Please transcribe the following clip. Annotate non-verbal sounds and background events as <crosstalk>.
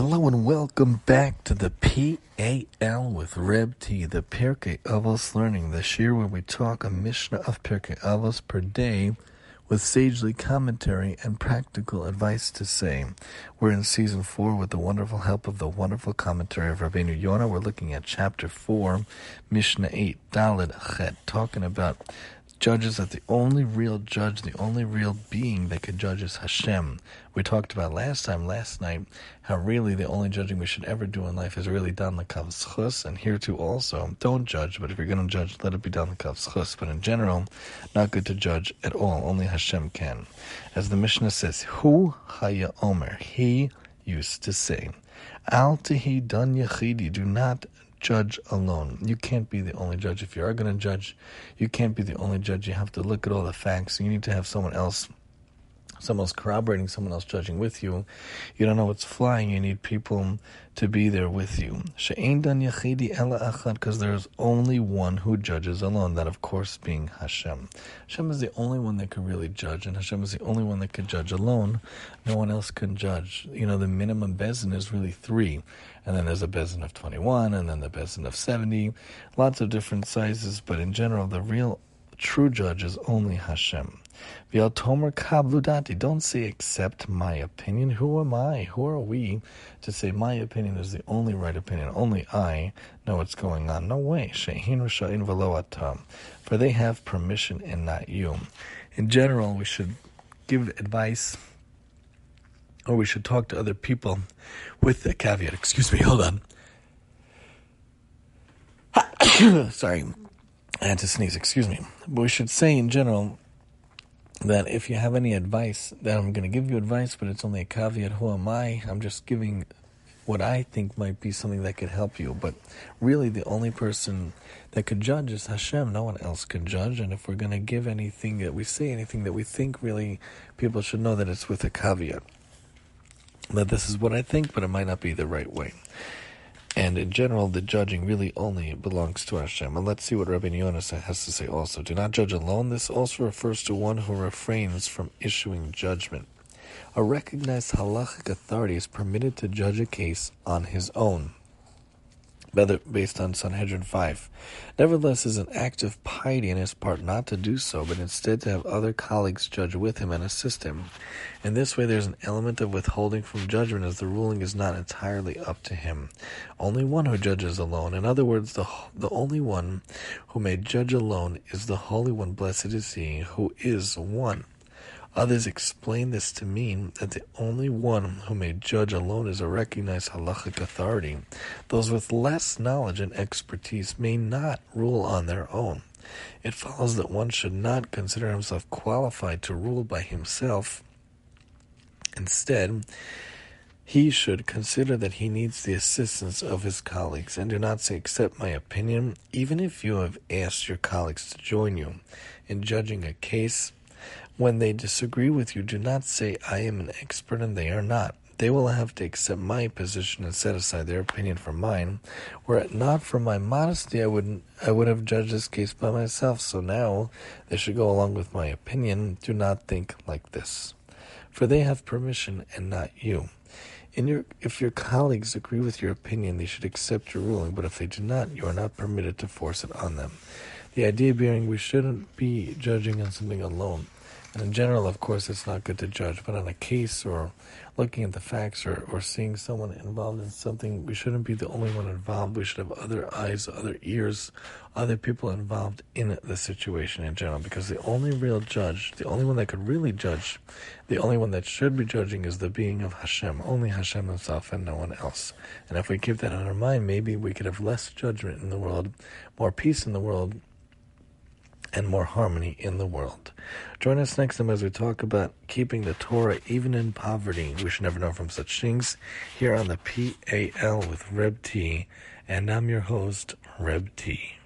Hello and welcome back to the PAL with Reb T, the Pirkei Avos Learning, This year where we talk a Mishnah of Pirkei Avos per day with sagely commentary and practical advice to say. We're in season four with the wonderful help of the wonderful commentary of Rabbeinu Yonah. We're looking at chapter four, Mishnah 8, Dalet Chet, talking about judges that the only real judge, the only real being that can judge is Hashem. We talked about last time, last night, how really the only judging we should ever do in life is really done the kaf zechus, and here too also, don't judge, but if you're going to judge, let it be done the kaf zechus. But in general, not good to judge at all. Only Hashem can. As the Mishnah says, Hu Haya Omer, he used to say, Al Tihi Dan Yachidi, do not judge alone. You can't be the only judge. If you are going to judge, you can't be the only judge. You have to look at all the facts. You need to have someone else someone else corroborating, someone else judging with you. You don't know what's flying. You need people to be there with you. Because there's only one who judges alone. That, of course, being Hashem. Hashem is the only one that can really judge, and Hashem is the only one that can judge alone. No one else can judge. You know, the minimum beis din is really three. And then there's a beis din of 21, and then the beis din of 70. Lots of different sizes, but in general, the real true judge is only Hashem. V'al tomar kablu da'ati. Don't say accept my opinion. Who am I? Who are we to say my opinion is the only right opinion? Only I know what's going on. No way. Shehin. For they have permission and not you. In general, we should give advice or we should talk to other people with the caveat. Excuse me, hold on. <coughs> Sorry, I had to sneeze, excuse me. But we should say in general that if you have any advice, that I'm going to give you advice, but it's only a caveat. Who am I? I'm just giving what I think might be something that could help you. But really, the only person that could judge is Hashem. No one else can judge. And if we're going to give anything that we say, anything that we think, really, people should know that it's with a caveat. That this is what I think, but it might not be the right way. And in general, the judging really only belongs to Hashem. And let's see what Rabbi Yonas has to say also. Do not judge alone. This also refers to one who refrains from issuing judgment. A recognized halachic authority is permitted to judge a case on his own based on Sanhedrin 5. Nevertheless, is an act of piety on his part not to do so, but instead to have other colleagues judge with him and assist him. In this way, there's an element of withholding from judgment as the ruling is not entirely up to him. Only one who judges alone. In other words, the, the only one who may judge alone is the Holy One, blessed is he, who is one. Others explain this to mean that the only one who may judge alone is a recognized halachic authority. Those with less knowledge and expertise may not rule on their own. It follows that one should not consider himself qualified to rule by himself. Instead, he should consider that he needs the assistance of his colleagues and do not say, accept my opinion, even if you have asked your colleagues to join you. In judging a case, when they disagree with you, do not say, I am an expert and they are not. They will have to accept my position and set aside their opinion for mine. Were it not for my modesty, I would I would have judged this case by myself. So now they should go along with my opinion. Do not think like this, for they have permission and not you. Your, if your colleagues agree with your opinion, they should accept your ruling. But if they do not, you are not permitted to force it on them. The idea being we shouldn't be judging on something alone. In general, of course, it's not good to judge, but on a case or looking at the facts or, or seeing someone involved in something, we shouldn't be the only one involved. We should have other eyes, other ears, other people involved in the situation in general. Because the only real judge, the only one that could really judge, the only one that should be judging is the being of Hashem, only Hashem himself and no one else. And if we keep that in our mind, maybe we could have less judgment in the world, more peace in the world, and more harmony in the world. Join us next time as we talk about keeping the Torah even in poverty. We should never know from such things here on the PAL with Reb T. And I'm your host, Reb T.